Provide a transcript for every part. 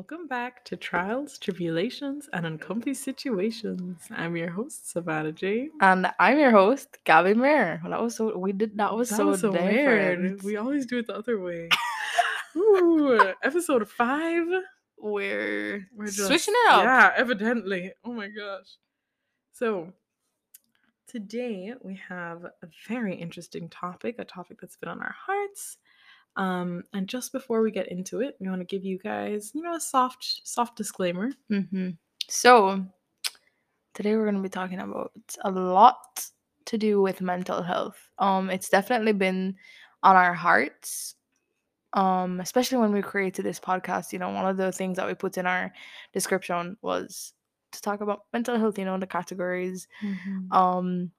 Welcome back to Trials, Tribulations, and Uncomfy Situations. I'm your host, Savana James. And I'm your host, Gabby Mair. Well, that was so we did that was That so, was so weird. We always do it the other way. Ooh, episode five. We're, We're just, switching it up. Yeah, evidently. Oh my gosh. So, today we have a very interesting topic, a topic that's been on our hearts. Um, and just before we get into it, we want to give you guys, you know, a soft, soft disclaimer. hmm So today we're gonna be talking about a lot to do with mental health. Um, it's definitely been on our hearts. Um, especially when we created this podcast, you know, one of the things that we put in our description was to talk about mental health, you know, the categories. um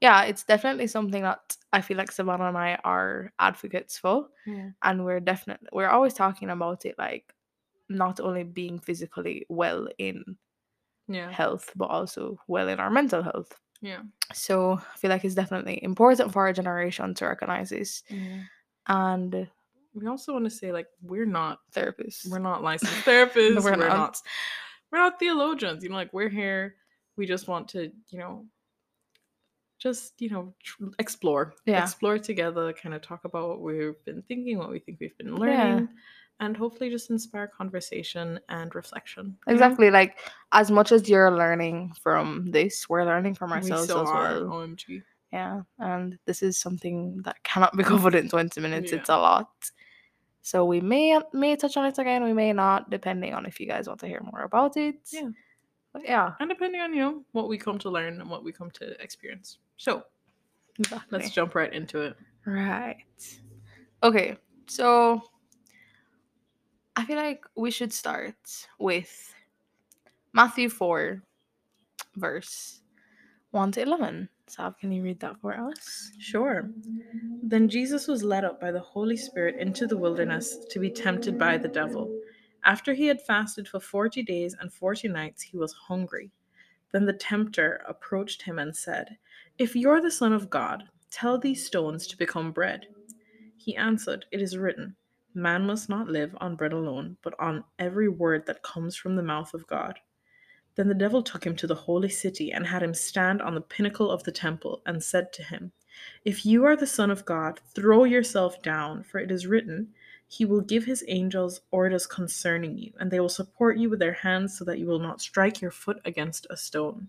yeah it's definitely something that i feel like savana and i are advocates for Yeah. and we're definitely we're always talking about it like not only being physically well in Yeah. health but also well in our mental health Yeah. so i feel like it's definitely important for our generation to recognize this Yeah. and We also want to say, like, we're not therapists we're not licensed therapists. we're we're, not. not. we're not theologians. You know, like we're here. We just want to, you know, just you know, tr- explore, Yeah. explore together. Kind of talk about what we've been thinking, what we think we've been Yeah. learning, and hopefully just inspire conversation and reflection. exactly like as much as you're learning from this we're learning from We ourselves so as are. well Omg. Yeah, and this is something that cannot be covered in 20 minutes. Yeah. It's a lot. So we may may touch on it again, we may not, depending on if you guys want to hear more about it. Yeah. But yeah, And depending on you know what we come to learn and what we come to experience. So exactly. let's jump right into it. Right. Okay, so I feel like we should start with Matthew 4, verse 1 to 11. Sav, can you read that for us? Sure. Then Jesus was led up by the Holy Spirit into the wilderness to be tempted by the devil. After he had fasted for forty days and forty nights, he was hungry. Then the tempter approached him and said, If you're the Son of God, tell these stones to become bread. He answered, It is written, Man must not live on bread alone, but on every word that comes from the mouth of God. Then the devil took him to the holy city and had him stand on the pinnacle of the temple and said to him, If you are the Son of God, throw yourself down, for it is written, He will give His angels orders concerning you, and they will support you with their hands so that you will not strike your foot against a stone.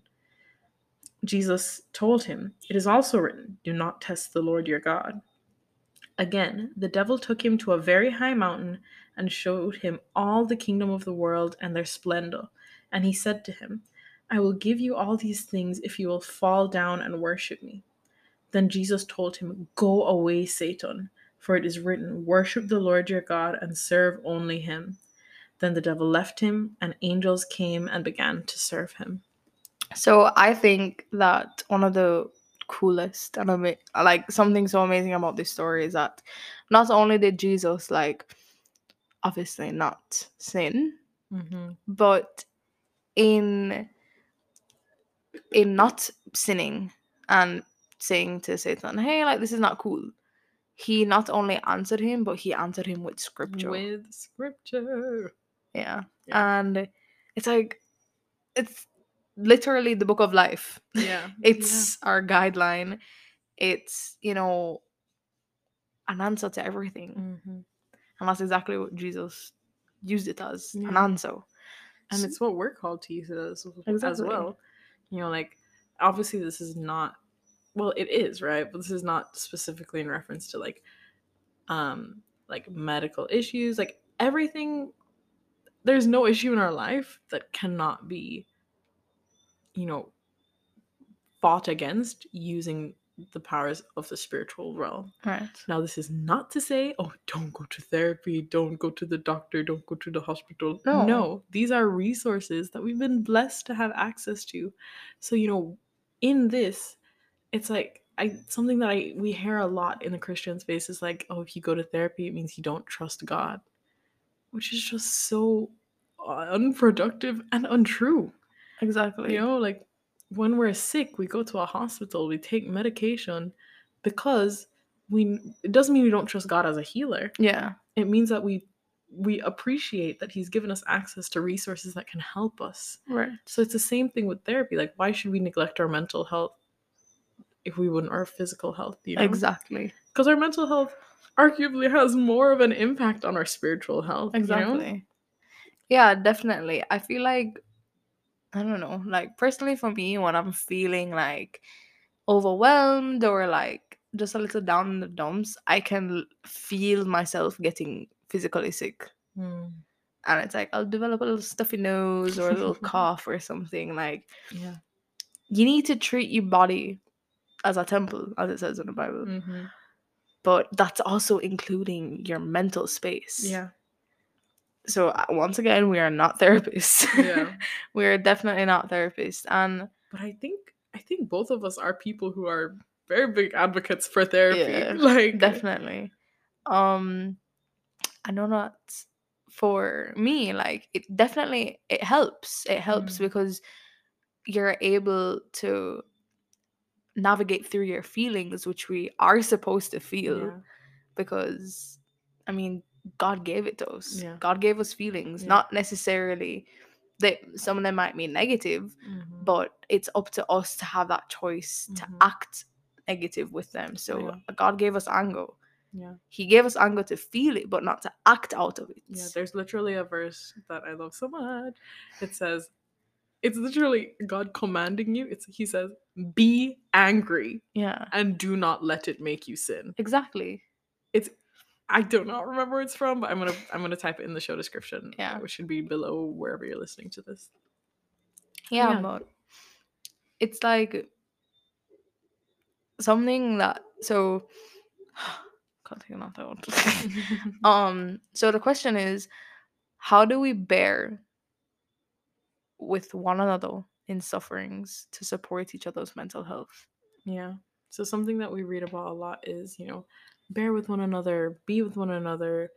Jesus told him, It is also written, Do not test the Lord your God. Again, the devil took him to a very high mountain and showed him all the kingdom of the world and their splendor. And he said to him, I will give you all these things if you will fall down and worship me. Then Jesus told him, Go away, Satan, for it is written, Worship the Lord your God and serve only him. Then the devil left him, and angels came and began to serve him. So I think that one of the coolest and ama- like something so amazing about this story is that not only did Jesus like obviously not sin, Mm-hmm. but in in not sinning and saying to Satan, "Hey, like this is not cool," he not only answered him, but he answered him with scripture. With scripture. yeah. Yeah. and it's like it's literally the book of life. Yeah. it's our guideline. It's you know an answer to everything, hmm and that's exactly what Jesus used it as an answer. and S- it's what we're called to use it as, as well. You know, like obviously this is not well, it is, right? But this is not specifically in reference to like um like medical issues, like everything there's no issue in our life that cannot be you know fought against using the powers of the spiritual realm. right. Now, this is not to say, oh, don't go to therapy, don't go to the doctor, don't go to the hospital. No. these are resources that we've been blessed to have access to. So, you know, in this, it's like I something that I we hear a lot in the Christian space is like, oh, if you go to therapy, it means you don't trust God, which is just so uh, unproductive and untrue. Exactly. You know, like when we're sick, we go to a hospital, we take medication because we it doesn't mean we don't trust God as a healer. Yeah. It means that we we appreciate that he's given us access to resources that can help us. Right. So it's the same thing with therapy. Like, why should we neglect our mental health if we wouldn't our physical health? You know? Exactly. Because our mental health arguably has more of an impact on our spiritual health. you know? Exactly. Yeah, definitely. I feel like I don't know, like personally for me, when I'm feeling like overwhelmed or like just a little down in the dumps, I can feel myself getting physically sick. Mm, And it's like I'll develop a little stuffy nose or a little cough or something. Like yeah. you need to treat your body as a temple, as it says in the Bible. hmm But that's also including your mental space. Yeah. So uh, once again, we are not therapists. Yeah. we are definitely not therapists. And But I think I think both of us are people who are very big advocates for therapy. Yeah, like definitely. Um I know not for me, like it definitely it helps. It helps Mm. because you're able to navigate through your feelings, which we are supposed to feel. Yeah. because I mean, God gave it to us. Yeah. God gave us feelings, Yeah. not necessarily that some of them might be negative, Mhm. but it's up to us to have that choice to Mhm. act negative with them. So Yeah. God gave us anger. Yeah. He gave us anger to feel it, but not to act out of it. Yeah, there's literally a verse that I love so much. It says, it's literally God commanding you. It's he says, be angry yeah. and do not let it make you sin. Exactly. It's I do not remember where it's from, but I'm gonna I'm gonna type it in the show description. Yeah. Which should be below wherever you're listening to this. Yeah, Yeah. but it's like something that so can't think of that one. um so the question is how do we bear with one another in sufferings to support each other's mental health Yeah. So something that we read about a lot is, you know, bear with one another, be with one another.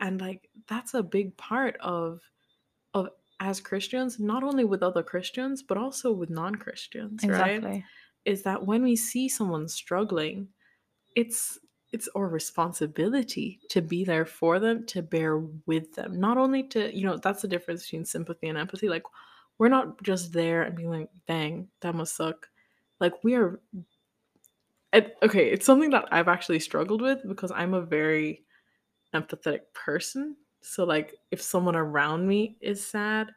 And like that's a big part of of as Christians, not only with other Christians, but also with non-Christians, right? Is that when we see someone struggling, it's it's our responsibility to be there for them, to bear with them. Not only to, you know, that's the difference between sympathy and empathy. Like we're not just there and being like, dang, that must suck. Like we are it, okay, it's something that I've actually struggled with because I'm a very empathetic person. So like if someone around me is sad,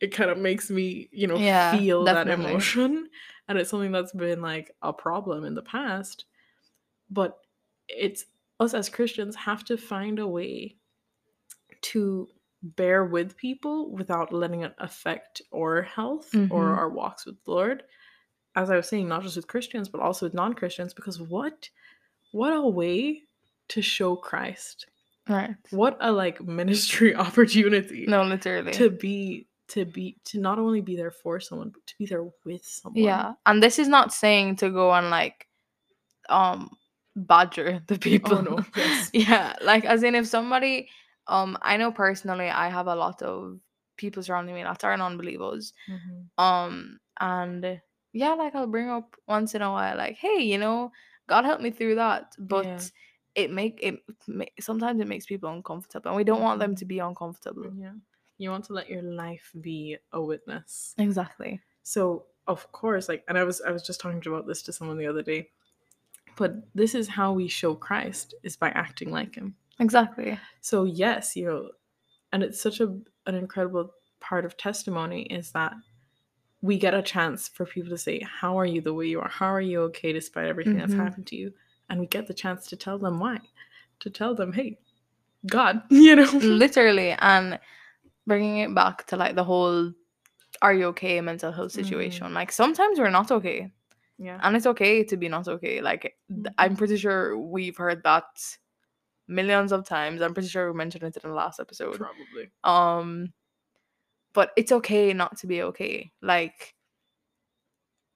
it kind of makes me, you know, Yeah, feel that emotion. And it's something that's been like a problem in the past. But it's us as Christians have to find a way to bear with people without letting it affect our health or Mhm. our walks with the Lord. As I was saying, not just with Christians, but also with non-Christians, because what what a way to show Christ. right What a like ministry opportunity no literally to be to be to not only be there for someone, but to be there with someone. yeah and this is not saying to go and like um badger the people Oh no. Yes. yeah like as in if somebody um i know personally i have a lot of people surrounding me that are non-believers Mhm. um and yeah like i'll bring up once in a while like hey you know god helped me through that but Yeah. it make it ma- sometimes it makes people uncomfortable and we don't want them Mhm. to be uncomfortable Yeah. You want to let your life be a witness. exactly So of course, like, and I was I was just talking about this to someone the other day. But this is how we show Christ is by acting like him. exactly So yes, you know, and it's such a an incredible part of testimony is that we get a chance for people to say, "How are you the way you are? How are you okay despite everything that's Mhm. happened to you?" And we get the chance to tell them why, to tell them, "Hey, God, you know, literally and bringing it back to like the whole are you okay mental health Mhm. situation like sometimes we're not okay yeah, and it's okay to be not okay like th- i'm pretty sure we've heard that millions of times i'm pretty sure we mentioned it in the last episode probably, um but it's okay not to be okay like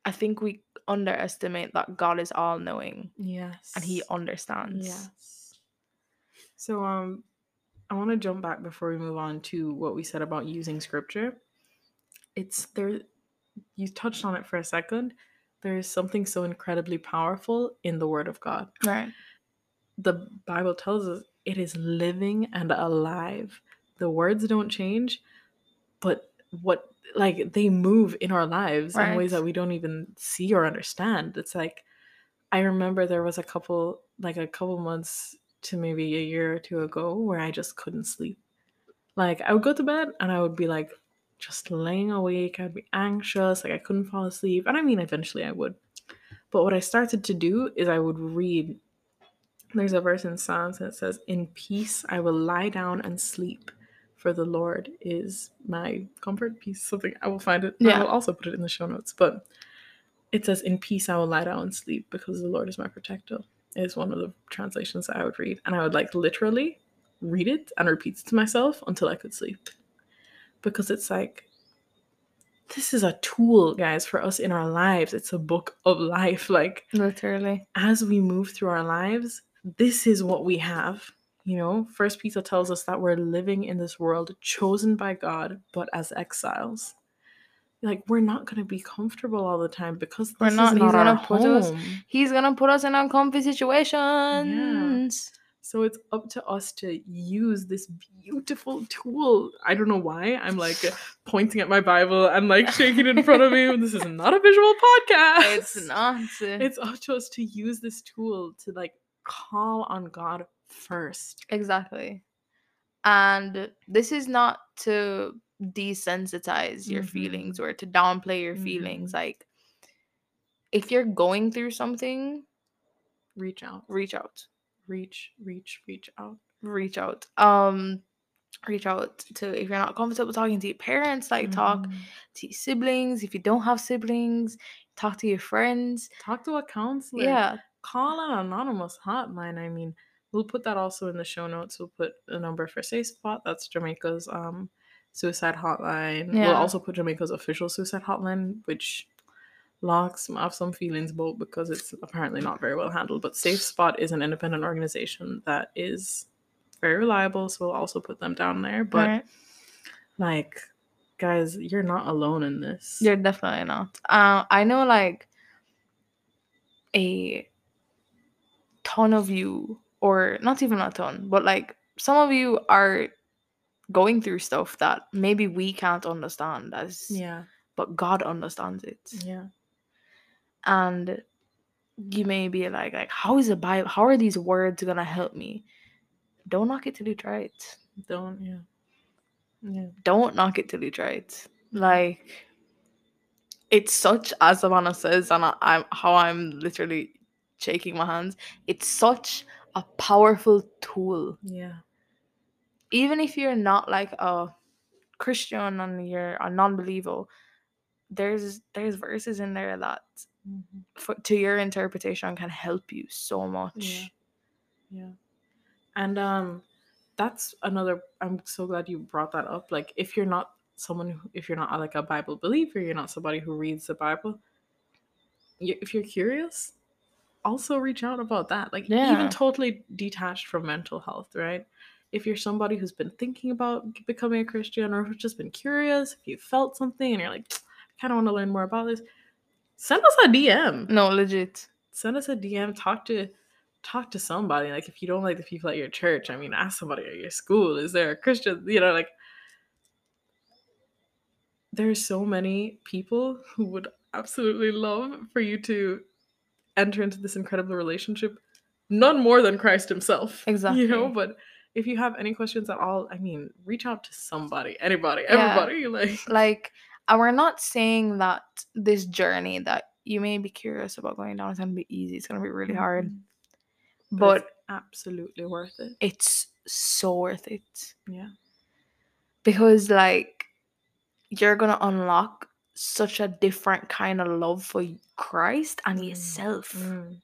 i think we underestimate that god is all knowing yes, and he understands Yes. So um I want to jump back before we move on to what we said about using scripture. It's there you touched on it for a second. There is something so incredibly powerful in the word of God. right The Bible tells us it is living and alive. The words don't change, but what like they move in our lives in ways that we don't even see or understand. It's like I remember there was a couple like a couple months to maybe a year or two ago where I just couldn't sleep. Like I would go to bed and I would be like just laying awake. I'd be anxious, like I couldn't fall asleep. And I mean eventually I would. But what I started to do is I would read. There's a verse in Psalms that says, In peace I will lie down and sleep, for the Lord is my comfort, peace, something. I will find it. I Yeah. will also put it in the show notes. But it says, In peace I will lie down and sleep, because the Lord is my protector. Is one of the translations that I would read. And I would like literally read it and repeat it to myself until I could sleep. Because it's like, this is a tool, guys, for us in our lives. It's a book of life. Like, Literally. as we move through our lives, this is what we have. You know, First Peter tells us that we're living in this world chosen by God, but as exiles. Like we're not gonna be comfortable all the time because We're this not. He's gonna put us- home. He's gonna put us in uncomfortable situations. So it's up to us to use this beautiful tool. I don't know why I'm like pointing at my Bible and like shaking it in front of me. This is not a visual podcast. It's not. It's up to us to use this tool to like call on God first. Exactly. And this is not to desensitize your Mhm. feelings or to downplay your feelings. Mhm. Like, if you're going through something, Reach out. reach out. Reach, reach, reach out. Reach out. Um, reach out to if you're not comfortable talking to your parents, like talk Mhm. to your siblings. If you don't have siblings, talk to your friends. Talk to a counselor. Yeah, Call an anonymous hotline. I mean, we'll put that also in the show notes. We'll put a number for SafeSpot. That's Jamaica's um suicide hotline. We'll also put Jamaica's official suicide hotline, which locks have some feelings about because it's apparently not very well handled. But SafeSpot is an independent organization that is very reliable, so we'll also put them down there. But right. like, guys, you're not alone in this. You're definitely not. Uh, I know like a ton of you, or not even a ton, but like some of you are going through stuff that maybe we can't understand as yeah, but God understands it. yeah. And you may be like, like, how is the Bible how are these words gonna help me? Don't knock it till you try it. Don't yeah. Yeah. don't knock it till you try it. Mm-hmm. Like it's such as Savana says, and I, I'm how I'm literally shaking my hands. It's such a powerful tool. Yeah. Even if you're not like a Christian and you're a non-believer, there's there's verses in there that Mhm. for, to your interpretation can help you so much. Yeah. And um that's another I'm so glad you brought that up. Like if you're not someone who, if you're not like a Bible believer, you're not somebody who reads the Bible, you, if you're curious, also reach out about that. Like Yeah. even totally detached from mental health, right? If you're somebody who's been thinking about becoming a Christian or who's just been curious, if you felt something and you're like, I kind of want to learn more about this, send us a DM No, legit. send us a DM. Talk to talk to somebody. Like if you don't like the people at your church, I mean, ask somebody at your school. Is there a Christian? You know, like there's so many people who would absolutely love for you to enter into this incredible relationship. None more than Christ Himself. Exactly. You know, but if you have any questions at all, I mean, reach out to somebody, anybody, Yeah. everybody. Like Like, and we're not saying that this journey that you may be curious about going down is gonna be easy. It's gonna be really hard. Mhm. But it's absolutely worth it. it's so worth it. Yeah. because like you're gonna unlock such a different kind of love for Christ and Mm, yourself. Mm.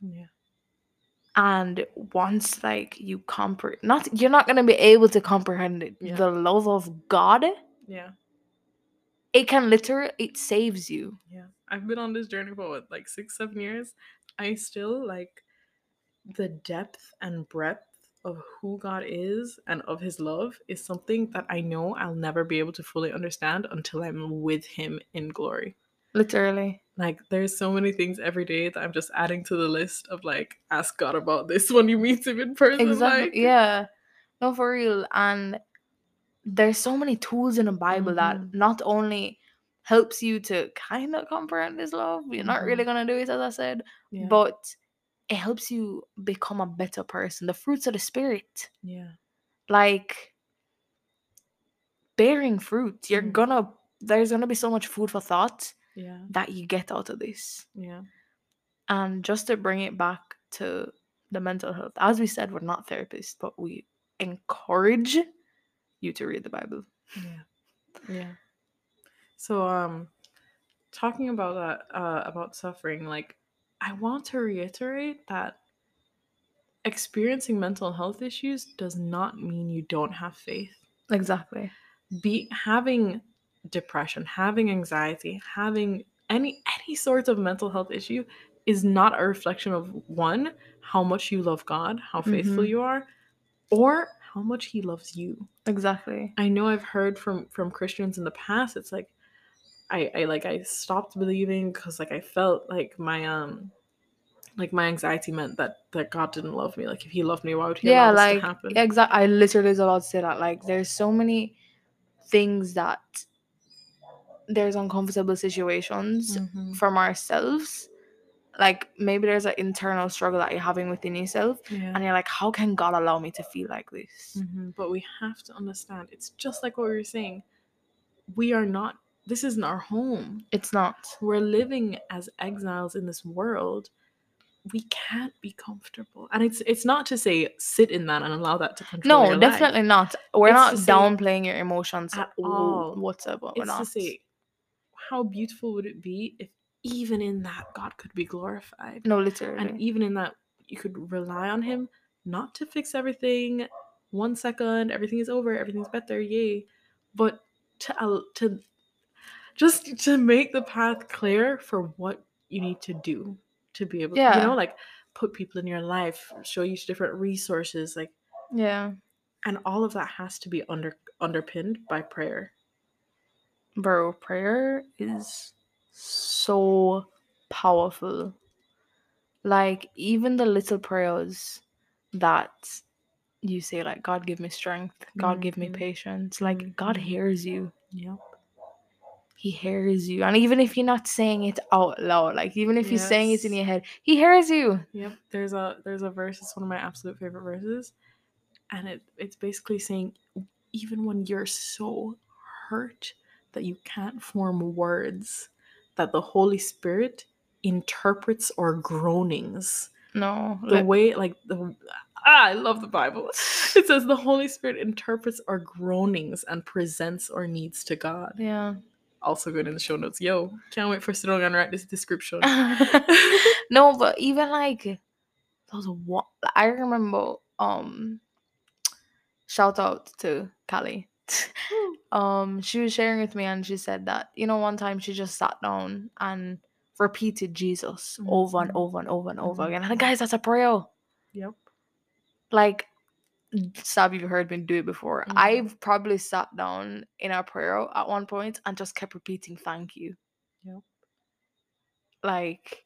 Yeah. And once like you comprehend, not you're not gonna be able to comprehend it, Yeah. the love of God. Yeah. It can literally it saves you. Yeah. I've been on this journey for what, like six, seven years. I still like the depth and breadth of who God is and of his love is something that I know I'll never be able to fully understand until I'm with him in glory. Literally. Like there's so many things every day that I'm just adding to the list of like ask God about this when you meet him in person. Exactly. Like, Yeah. No, for real. And there's so many tools in the Bible that Mhm. not only helps you to kind of comprehend this love, you're not really Mhm. gonna do it as I said, Yeah. but it helps you become a better person. The fruits of the spirit. yeah. Like bearing fruit. You're Mhm. gonna there's gonna be so much food for thought Yeah. that you get out of this. Yeah. And just to bring it back to the mental health, as we said, we're not therapists, but we encourage you to read the Bible. Yeah. Yeah. So um talking about that uh about suffering, like I want to reiterate that experiencing mental health issues does not mean you don't have faith. Exactly. Be having depression, having anxiety, having any any sort of mental health issue is not a reflection of one, how much you love God, how faithful Mhm. you are, or how much he loves you. Exactly. I know I've heard from from Christians in the past. It's like I I like I stopped believing because like I felt like my um like my anxiety meant that that God didn't love me. Like if He loved me, why would He yeah, allow this like to happen? exactly. I literally was about to say that. Like, there's so many things that there's uncomfortable situations Mhm. from ourselves. Like maybe there's an internal struggle that you're having within yourself, Yeah. and you're like, how can God allow me to feel like this? Mhm. But we have to understand. It's just like what we were saying. We are not. This isn't our home. It's not. We're living as exiles in this world. We can't be comfortable, and it's it's not to say sit in that and allow that to control. No, definitely life. not. We're It's not downplaying your emotions At all. whatsoever. We're not. to say, how beautiful would it be if even in that God could be glorified, no, literally. and even in that you could rely on Him not to fix everything. One second, everything is over, everything's better, yay! But to to just to make the path clear for what you need to do to be able, to, you know, like put people in your life, show you different resources, like, yeah, and all of that has to be under underpinned by prayer. bro. Prayer is so powerful. Like even the little prayers that you say, like God give me strength, God give me Mhm. patience. Like God Mhm. hears you. Yep. He hears you. And even if you're not saying it out loud, like even if you're saying it in your head, he hears you. Yep. There's a there's a verse. It's one of my absolute favorite verses, and it it's basically saying even when you're so hurt that you can't form words, that the Holy Spirit interprets our groanings. No. The li- way like the ah, I love the Bible. It says the Holy Spirit interprets our groanings and presents our needs to God. yeah. Also good in the show notes. Yo, can't wait for Sidon and write this description. no, but even like those one I remember um shout out to Callie. um she was sharing with me and she said that you know one time she just sat down and repeated Jesus over and over and over and over Mhm. again. And guys, that's a prayer. Yep. Like Sav, you've heard me do it before. Mhm. I've probably sat down in a prayer at one point and just kept repeating thank you. Yep. Like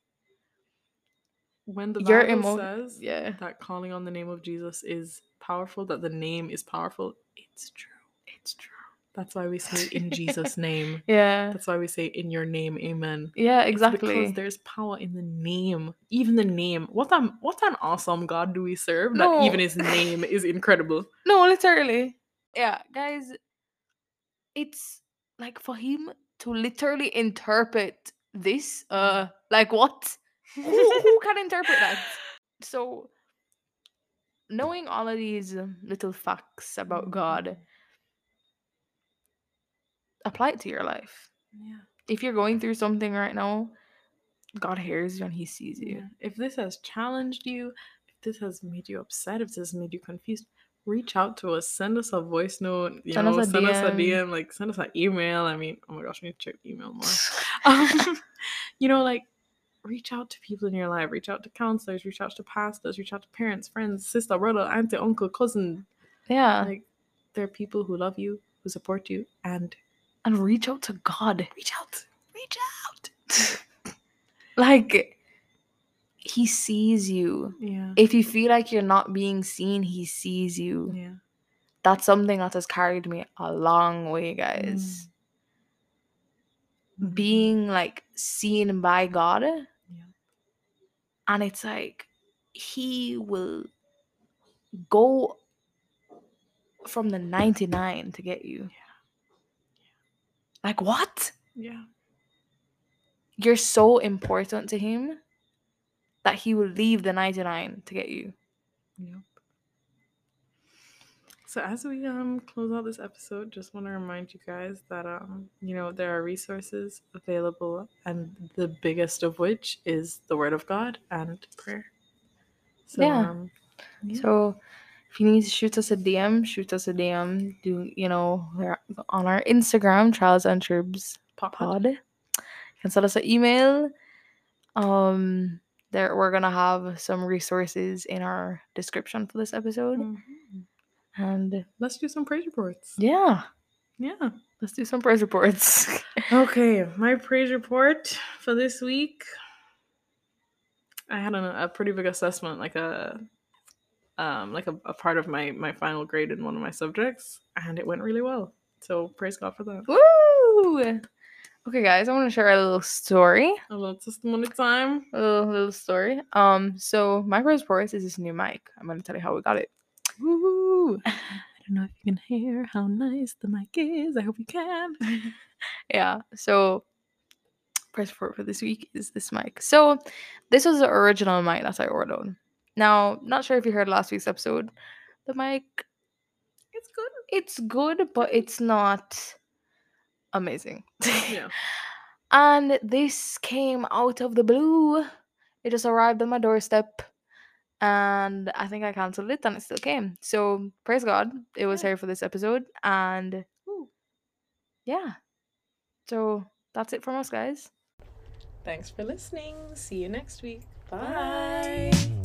When the Your Bible emo- says yeah. that calling on the name of Jesus is powerful, that the name is powerful, it's true. It's true. That's why we say in Jesus' name. Yeah. That's why we say in your name, amen. Yeah, It's exactly. because there's power in the name. Even the name. What an what an awesome God do we serve? That even his name is incredible. No, literally. Yeah, guys, it's like for him to literally interpret this, uh like what? who, who can interpret that? So knowing all of these little facts about God, apply it to your life. Yeah. If you're going through something right now, God hears you and he sees you. Yeah. If this has challenged you, if this has made you upset, if this has made you confused, reach out to us. Send us a voice note. You Send know, us a send us a DM. DM. Like send us an email. I mean, oh my gosh, we need to check email more. um, you know, like reach out to people in your life. Reach out to counselors. Reach out to pastors. Reach out to parents, friends, sister, brother, auntie, uncle, cousin. Yeah. Like there are people who love you, who support you, and and reach out to God. reach out. Reach out. like he sees you. Yeah. If you feel like you're not being seen, he sees you. Yeah. That's something that has carried me a long way, guys. Mhm. Being like seen by God. Yeah. And it's like he will go from the 99 to get you. Like what? Yeah. You're so important to him that he will leave the 99 to get you. Yep. So as we um close out this episode, just want to remind you guys that um you know there are resources available, and the biggest of which is the Word of God and prayer. So, Yeah. Um, yeah. So if you need to shoot us a DM, shoot us a DM. Do you know we're on our Instagram, Trials and Tribs Pod. Pod. You can send us an email. Um there we're gonna have some resources in our description for this episode. Mhm. And Let's do some praise reports. yeah, Yeah. let's do some praise reports. Okay, my praise report for this week. I had a, a pretty big assessment, like a um like a, a part of my my final grade in one of my subjects, and it went really well. So praise God for that. Woo! Okay, guys, I want to share a little story. A little testimony time. A little, little story. Um, so my praise report is this new mic. I'm gonna tell you how we got it. Woo! I don't know if you can hear how nice the mic is. I hope you can. yeah so price report for this week is this mic so this was the original mic that i ordered now not sure if you heard last week's episode the mic It's good. it's good but it's not amazing Yeah. and this came out of the blue it just arrived on my doorstep and i think i canceled it and it still came so praise god it was Yeah. here for this episode and Ooh. yeah so that's it from us guys Thanks for listening. See you next week. Bye. Bye.